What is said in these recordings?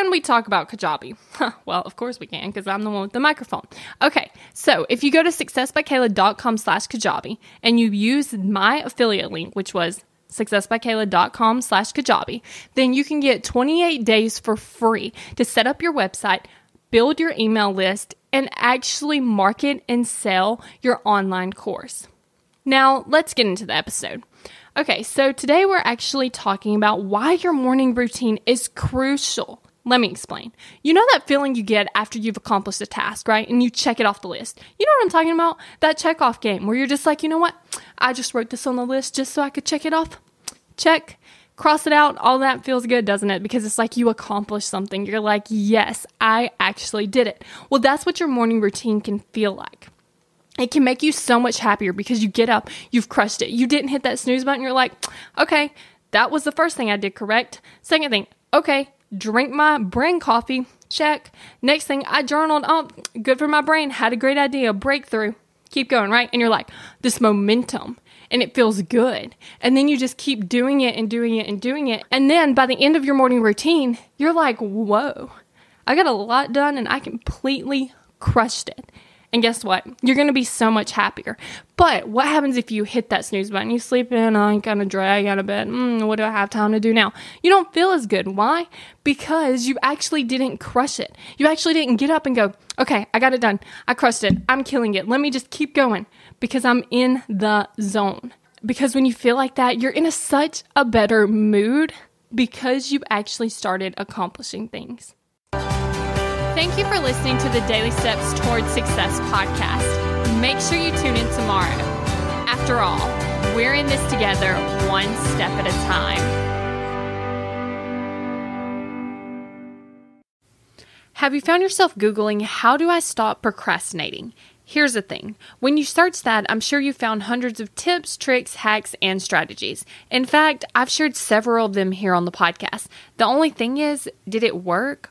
Can we talk about Kajabi? well, of course we can because I'm the one with the microphone. Okay, so if you go to successbykayla.com slash Kajabi and you use my affiliate link, which was successbykayla.com slash Kajabi, then you can get 28 days for free to set up your website, build your email list, and actually market and sell your online course. Now, let's get into the episode. Okay, so today we're actually talking about why your morning routine is crucial let me explain. You know that feeling you get after you've accomplished a task, right? And you check it off the list. You know what I'm talking about? That check off game where you're just like, you know what? I just wrote this on the list just so I could check it off. Check. Cross it out. All that feels good, doesn't it? Because it's like you accomplished something. You're like, yes, I actually did it. Well, that's what your morning routine can feel like it can make you so much happier because you get up, you've crushed it. You didn't hit that snooze button. You're like, okay, that was the first thing I did correct. Second thing, okay, drink my brain coffee. Check. Next thing, I journaled. Oh, good for my brain. Had a great idea. Breakthrough. Keep going, right? And you're like, this momentum. And it feels good. And then you just keep doing it and doing it and doing it. And then by the end of your morning routine, you're like, whoa, I got a lot done and I completely crushed it. And guess what? You're going to be so much happier. But what happens if you hit that snooze button? You sleep in, I'm kind of drag out of bed. Mm, what do I have time to do now? You don't feel as good. Why? Because you actually didn't crush it. You actually didn't get up and go, okay, I got it done. I crushed it. I'm killing it. Let me just keep going because I'm in the zone. Because when you feel like that, you're in a, such a better mood because you actually started accomplishing things. Thank you for listening to the Daily Steps Towards Success podcast. Make sure you tune in tomorrow. After all, we're in this together, one step at a time. Have you found yourself Googling, How do I stop procrastinating? Here's the thing when you search that, I'm sure you found hundreds of tips, tricks, hacks, and strategies. In fact, I've shared several of them here on the podcast. The only thing is, did it work?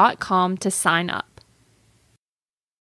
to sign up.